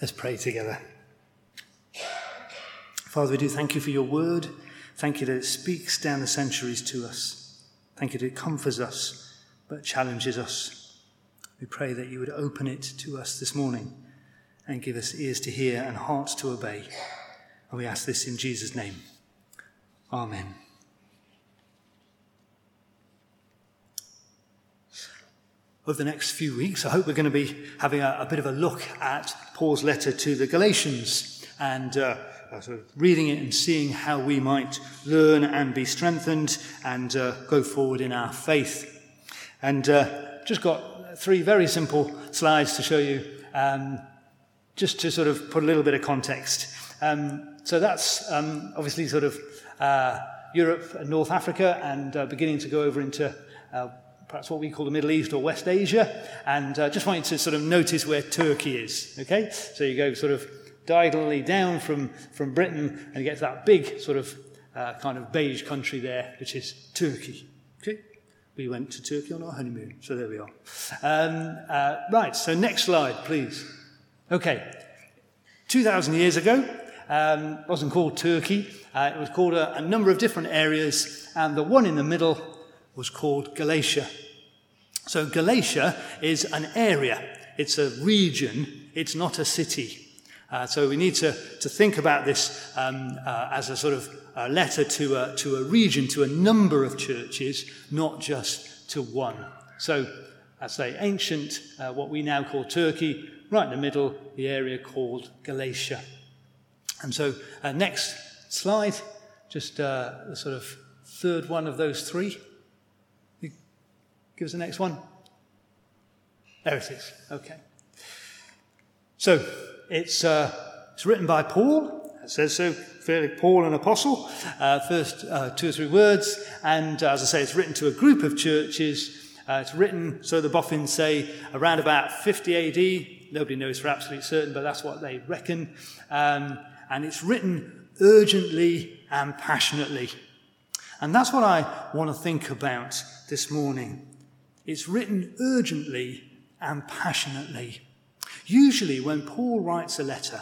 Let's pray together. Father, we do thank you for your word. Thank you that it speaks down the centuries to us. Thank you that it comforts us, but challenges us. We pray that you would open it to us this morning and give us ears to hear and hearts to obey. And we ask this in Jesus' name. Amen. Over the next few weeks, I hope we're going to be having a, a bit of a look at Paul's letter to the Galatians and uh, uh, sort of reading it and seeing how we might learn and be strengthened and uh, go forward in our faith. And uh, just got three very simple slides to show you, um, just to sort of put a little bit of context. Um, so that's um, obviously sort of uh, Europe and North Africa and uh, beginning to go over into perhaps what we call the Middle East or West Asia. And uh, just want you to sort of notice where Turkey is. Okay? So you go sort of diagonally down from, from Britain and you get to that big sort of uh, kind of beige country there, which is Turkey. Okay? We went to Turkey on our honeymoon, so there we are. Um, uh, right, so next slide, please. Okay, 2,000 years ago, um, wasn't called Turkey, uh, it was called a, a number of different areas, and the one in the middle was called Galatia. So Galatia is an area, it's a region, it's not a city. Uh, so we need to, to think about this um, uh, as a sort of a letter to a, to a region, to a number of churches, not just to one. So, I say ancient, uh, what we now call Turkey, right in the middle, the area called Galatia. And so, uh, next slide, just uh, the sort of third one of those three. Give us the next one. There it is. Okay. So it's, uh, it's written by Paul. It says so, fairly Paul, an apostle. Uh, first uh, two or three words. And uh, as I say, it's written to a group of churches. Uh, it's written, so the boffins say, around about 50 AD. Nobody knows for absolute certain, but that's what they reckon. Um, and it's written urgently and passionately. And that's what I want to think about this morning. It's written urgently and passionately. Usually, when Paul writes a letter,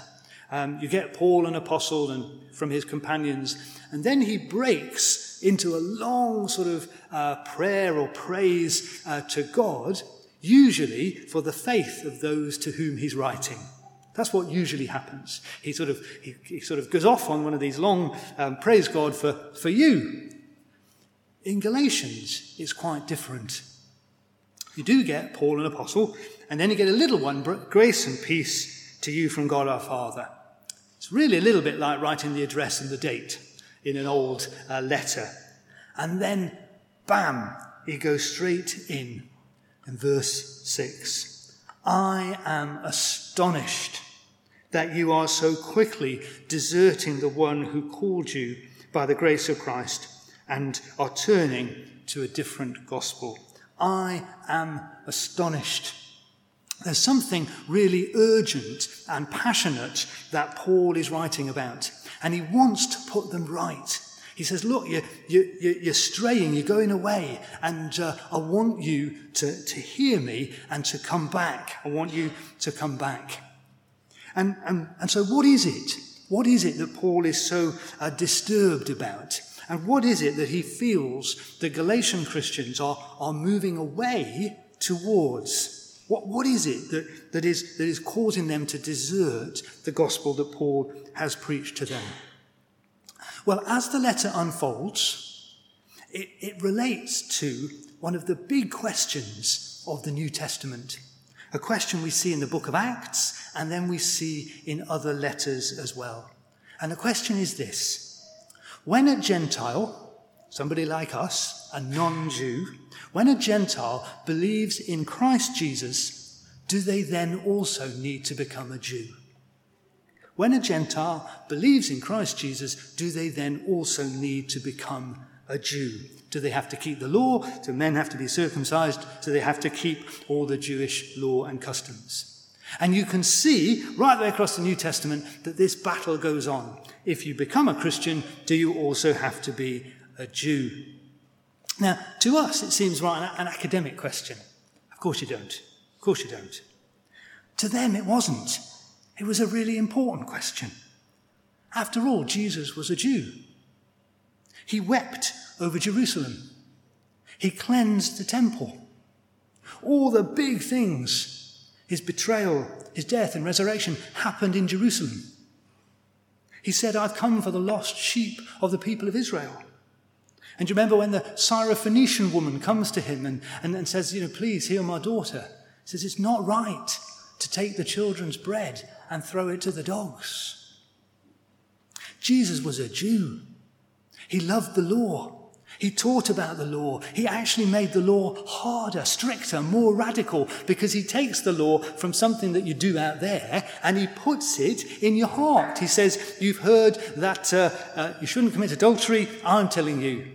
um, you get Paul, an apostle, and from his companions, and then he breaks into a long sort of uh, prayer or praise uh, to God, usually for the faith of those to whom he's writing. That's what usually happens. He sort of, he, he sort of goes off on one of these long um, praise God for, for you. In Galatians, it's quite different. You do get Paul an apostle, and then you get a little one, grace and peace to you from God our Father. It's really a little bit like writing the address and the date in an old uh, letter. And then, bam, he goes straight in. In verse 6 I am astonished that you are so quickly deserting the one who called you by the grace of Christ and are turning to a different gospel. I am astonished. There's something really urgent and passionate that Paul is writing about, and he wants to put them right. He says, Look, you, you, you're straying, you're going away, and uh, I want you to, to hear me and to come back. I want you to come back. And, and, and so, what is it? What is it that Paul is so uh, disturbed about? And what is it that he feels the Galatian Christians are, are moving away towards? What, what is it that, that, is, that is causing them to desert the gospel that Paul has preached to them? Well, as the letter unfolds, it, it relates to one of the big questions of the New Testament. A question we see in the book of Acts and then we see in other letters as well. And the question is this when a Gentile, somebody like us, a non Jew, when a Gentile believes in Christ Jesus, do they then also need to become a Jew? When a Gentile believes in Christ Jesus, do they then also need to become a Jew? Do they have to keep the law? Do men have to be circumcised? Do they have to keep all the Jewish law and customs? And you can see right there across the New Testament that this battle goes on if you become a Christian, do you also have to be a Jew? Now, to us, it seems right an academic question. Of course you don't. Of course you don't. To them, it wasn't. It was a really important question. After all, Jesus was a Jew. He wept over Jerusalem. He cleansed the temple. All the big things, his betrayal, his death, and resurrection, happened in Jerusalem. He said, I've come for the lost sheep of the people of Israel. And you remember when the Syrophoenician woman comes to him and, and, and says, You know, please heal my daughter? He says, It's not right to take the children's bread and throw it to the dogs. Jesus was a Jew. He loved the law. He taught about the law. He actually made the law harder, stricter, more radical because he takes the law from something that you do out there and he puts it in your heart. He says, You've heard that uh, uh, you shouldn't commit adultery. I'm telling you,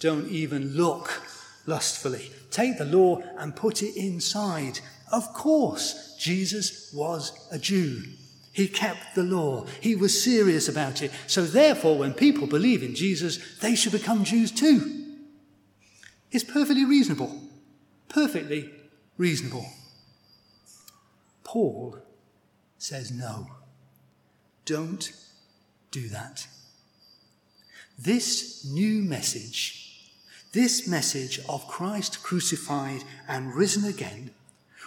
don't even look lustfully. Take the law and put it inside. Of course, Jesus was a Jew. He kept the law. He was serious about it. So, therefore, when people believe in Jesus, they should become Jews too. It's perfectly reasonable. Perfectly reasonable. Paul says no. Don't do that. This new message, this message of Christ crucified and risen again,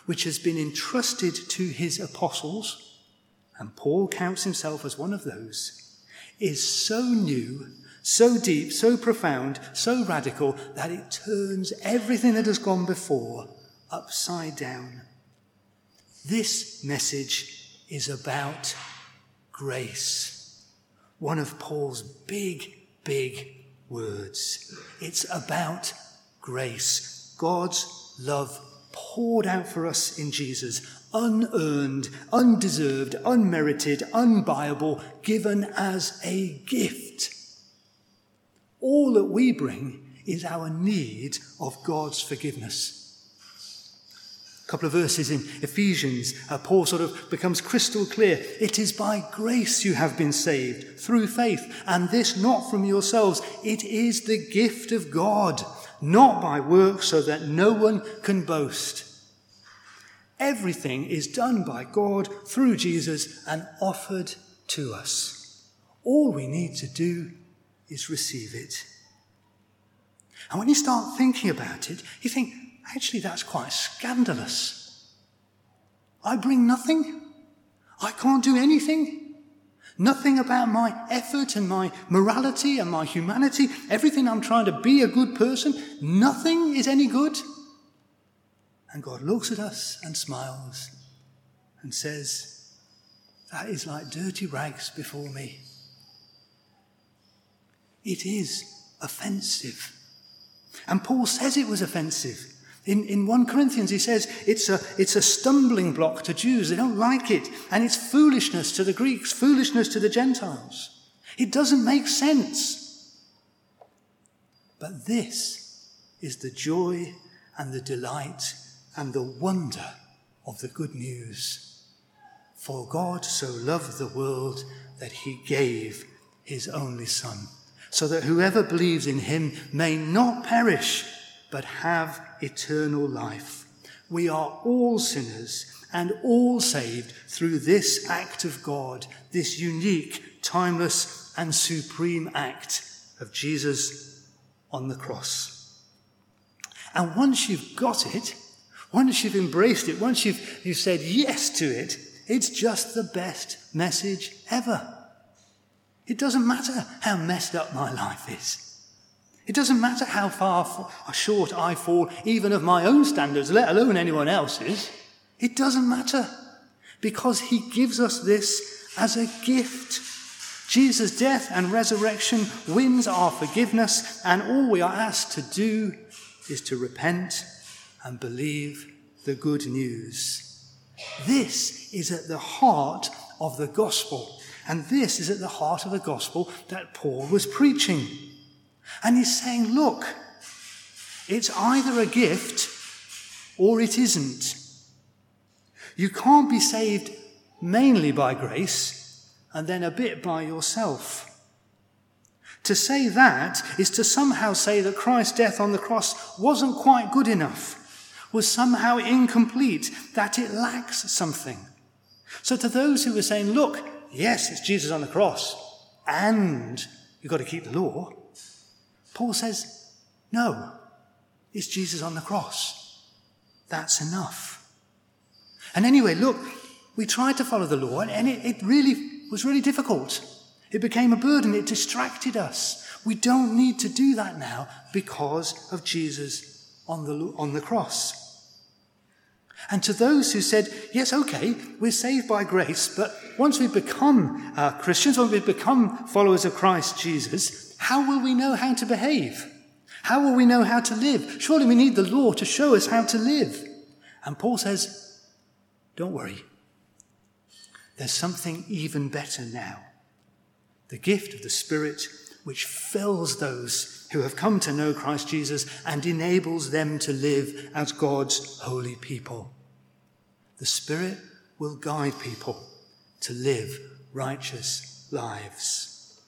which has been entrusted to his apostles, and Paul counts himself as one of those, is so new, so deep, so profound, so radical that it turns everything that has gone before upside down. This message is about grace. One of Paul's big, big words. It's about grace. God's love poured out for us in Jesus, unearned, undeserved, unmerited, unbuyable, given as a gift. All that we bring is our need of God's forgiveness. A couple of verses in Ephesians, uh, Paul sort of becomes crystal clear. It is by grace you have been saved through faith, and this not from yourselves. It is the gift of God, not by works, so that no one can boast. Everything is done by God through Jesus and offered to us. All we need to do is receive it. And when you start thinking about it, you think, actually, that's quite scandalous. I bring nothing. I can't do anything. Nothing about my effort and my morality and my humanity, everything I'm trying to be a good person, nothing is any good. And God looks at us and smiles and says, That is like dirty rags before me. It is offensive. And Paul says it was offensive. In, in 1 Corinthians, he says it's a, it's a stumbling block to Jews. They don't like it. And it's foolishness to the Greeks, foolishness to the Gentiles. It doesn't make sense. But this is the joy and the delight and the wonder of the good news. For God so loved the world that he gave his only Son, so that whoever believes in him may not perish, but have eternal life. We are all sinners and all saved through this act of God, this unique, timeless, and supreme act of Jesus on the cross. And once you've got it, once you've embraced it, once you've, you've said yes to it, it's just the best message ever. It doesn't matter how messed up my life is. It doesn't matter how far short I fall, even of my own standards, let alone anyone else's. It doesn't matter because he gives us this as a gift. Jesus' death and resurrection wins our forgiveness, and all we are asked to do is to repent and believe the good news. This is at the heart of the gospel. And this is at the heart of the gospel that Paul was preaching. And he's saying, look, it's either a gift or it isn't. You can't be saved mainly by grace and then a bit by yourself. To say that is to somehow say that Christ's death on the cross wasn't quite good enough, was somehow incomplete, that it lacks something. So to those who were saying, look, yes, it's Jesus on the cross, and you've got to keep the law, Paul says, no, it's Jesus on the cross. That's enough. And anyway, look, we tried to follow the law, and it, it really was really difficult. It became a burden, it distracted us. We don't need to do that now because of Jesus on the, on the cross. And to those who said, yes, okay, we're saved by grace, but once we become uh, Christians, once we become followers of Christ Jesus, how will we know how to behave? How will we know how to live? Surely we need the law to show us how to live. And Paul says, don't worry. There's something even better now. The gift of the Spirit which fills those who have come to know Christ Jesus and enables them to live as God's holy people. The Spirit will guide people to live righteous lives.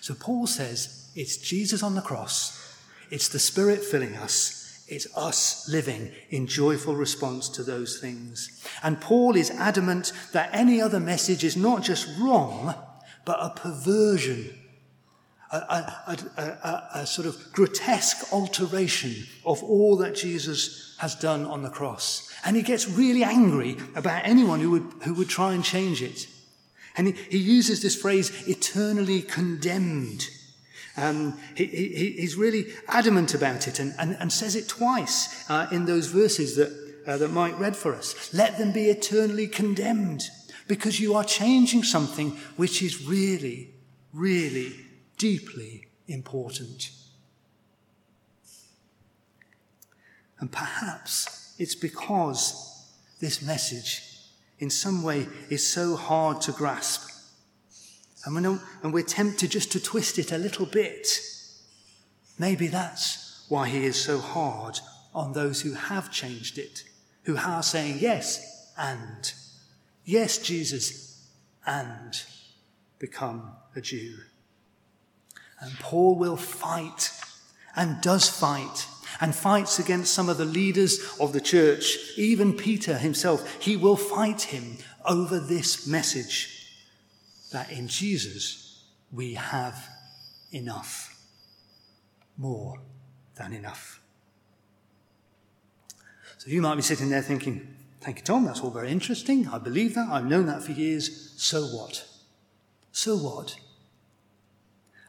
So Paul says it's Jesus on the cross, it's the Spirit filling us, it's us living in joyful response to those things. And Paul is adamant that any other message is not just wrong, but a perversion a, a, a, a, sort of grotesque alteration of all that Jesus has done on the cross. And he gets really angry about anyone who would, who would try and change it. And he, he uses this phrase, eternally condemned. Um, he, he, he's really adamant about it and, and, and says it twice uh, in those verses that, uh, that Mike read for us. Let them be eternally condemned because you are changing something which is really, really deeply important. And perhaps it's because this message, in some way, is so hard to grasp. And we're, and we're tempted just to twist it a little bit. Maybe that's why he is so hard on those who have changed it, who are saying yes and, yes, Jesus, and become a Jew. And Paul will fight and does fight and fights against some of the leaders of the church, even Peter himself. He will fight him over this message that in Jesus we have enough, more than enough. So you might be sitting there thinking, Thank you, Tom, that's all very interesting. I believe that. I've known that for years. So what? So what?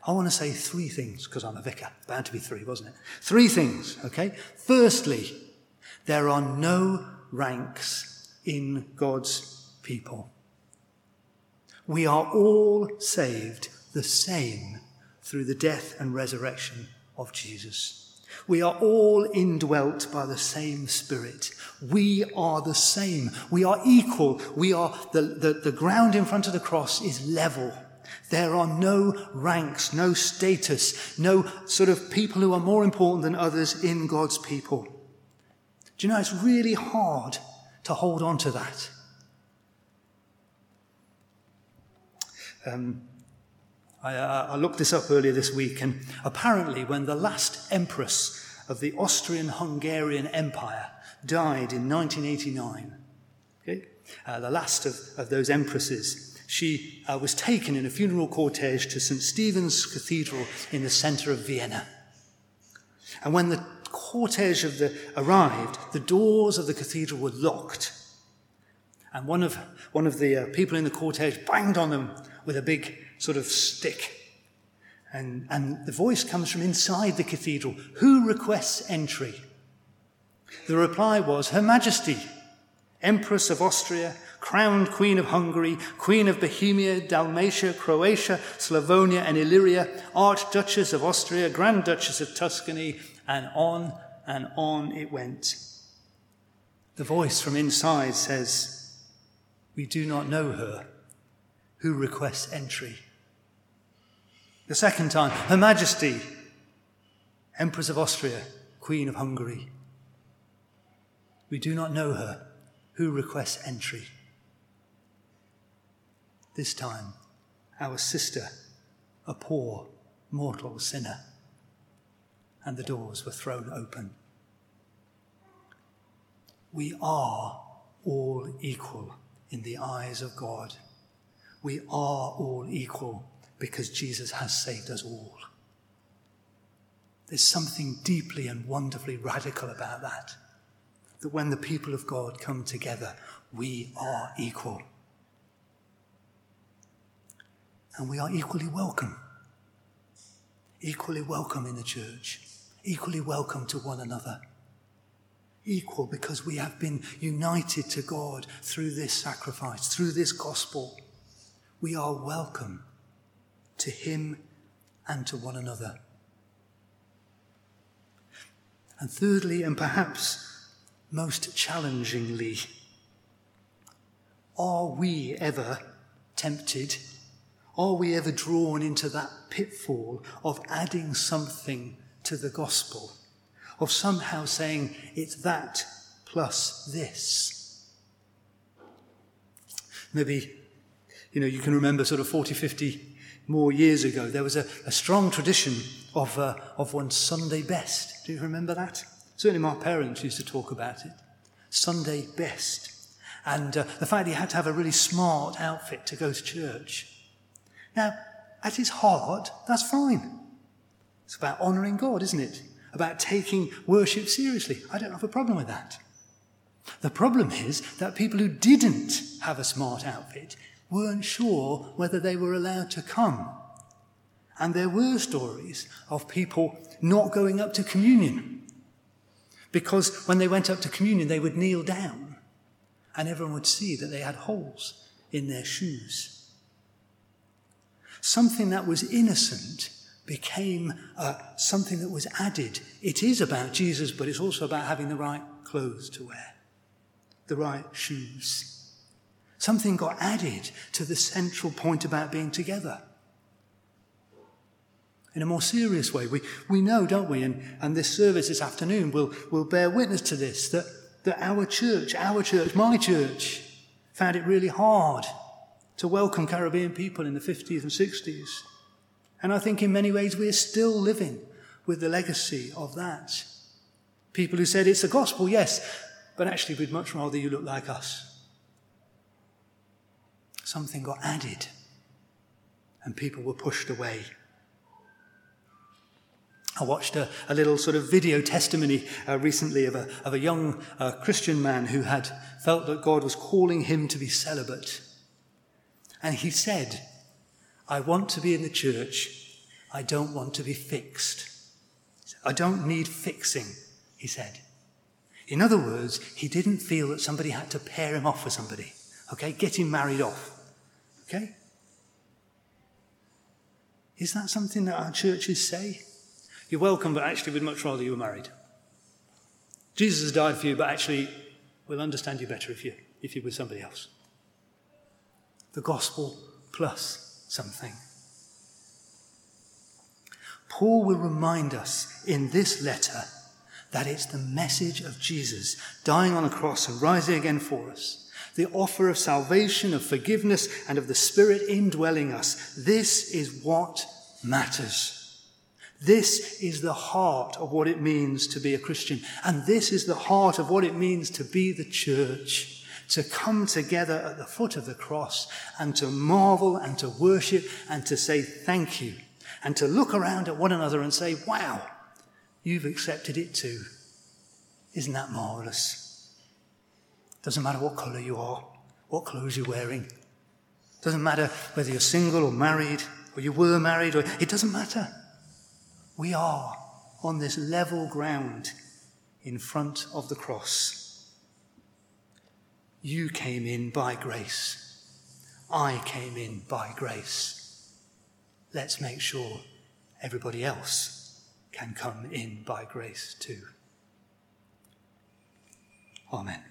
I want to say three things because I'm a vicar. Bound to be three, wasn't it? Three things, okay? Firstly, there are no ranks in God's people. We are all saved the same through the death and resurrection of Jesus. We are all indwelt by the same Spirit. We are the same. We are equal. We are, the, the, the ground in front of the cross is level. There are no ranks, no status, no sort of people who are more important than others in God's people. Do you know, it's really hard to hold on to that. Um, I, uh, I looked this up earlier this week, and apparently, when the last empress of the Austrian Hungarian Empire died in 1989, okay, uh, the last of, of those empresses, she uh, was taken in a funeral cortege to St. Stephen's Cathedral in the center of Vienna. And when the cortege of the, arrived, the doors of the cathedral were locked. And one of, one of the uh, people in the cortege banged on them with a big sort of stick. And, and the voice comes from inside the cathedral Who requests entry? The reply was, Her Majesty, Empress of Austria crowned Queen of Hungary, Queen of Bohemia, Dalmatia, Croatia, Slavonia, and Illyria, Archduchess of Austria, Grand Duchess of Tuscany, and on and on it went. The voice from inside says, We do not know her. Who requests entry? The second time, Her Majesty, Empress of Austria, Queen of Hungary. We do not know her. Who requests entry? This time, our sister, a poor mortal sinner. And the doors were thrown open. We are all equal in the eyes of God. We are all equal because Jesus has saved us all. There's something deeply and wonderfully radical about that. That when the people of God come together, we are equal. And we are equally welcome. Equally welcome in the church. Equally welcome to one another. Equal because we have been united to God through this sacrifice, through this gospel. We are welcome to Him and to one another. And thirdly, and perhaps most challengingly, are we ever tempted? Are we ever drawn into that pitfall of adding something to the gospel? Of somehow saying it's that plus this? Maybe, you know, you can remember sort of 40, 50 more years ago, there was a, a strong tradition of, uh, of one Sunday best. Do you remember that? Certainly my parents used to talk about it. Sunday best. And uh, the fact that you had to have a really smart outfit to go to church. Now, at its heart, that's fine. It's about honouring God, isn't it? About taking worship seriously. I don't have a problem with that. The problem is that people who didn't have a smart outfit weren't sure whether they were allowed to come. And there were stories of people not going up to communion because when they went up to communion, they would kneel down and everyone would see that they had holes in their shoes. Something that was innocent became uh, something that was added. It is about Jesus, but it's also about having the right clothes to wear, the right shoes. Something got added to the central point about being together in a more serious way. We, we know, don't we, and, and this service this afternoon will, will bear witness to this, that, that our church, our church, my church, found it really hard to welcome Caribbean people in the 50s and 60s. And I think in many ways we are still living with the legacy of that. People who said it's the gospel, yes, but actually we'd much rather you look like us. Something got added and people were pushed away. I watched a, a, little sort of video testimony uh, recently of a, of a young uh, Christian man who had felt that God was calling him to be celibate. And he said, I want to be in the church. I don't want to be fixed. I don't need fixing, he said. In other words, he didn't feel that somebody had to pair him off with somebody. Okay, get him married off. Okay? Is that something that our churches say? You're welcome, but actually, we'd much rather you were married. Jesus has died for you, but actually, we'll understand you better if, you, if you're with somebody else. The gospel plus something. Paul will remind us in this letter that it's the message of Jesus dying on a cross and rising again for us, the offer of salvation, of forgiveness, and of the Spirit indwelling us. This is what matters. This is the heart of what it means to be a Christian. And this is the heart of what it means to be the church. To come together at the foot of the cross and to marvel and to worship and to say thank you and to look around at one another and say, wow, you've accepted it too. Isn't that marvelous? Doesn't matter what color you are, what clothes you're wearing. Doesn't matter whether you're single or married or you were married or it doesn't matter. We are on this level ground in front of the cross. You came in by grace. I came in by grace. Let's make sure everybody else can come in by grace too. Amen.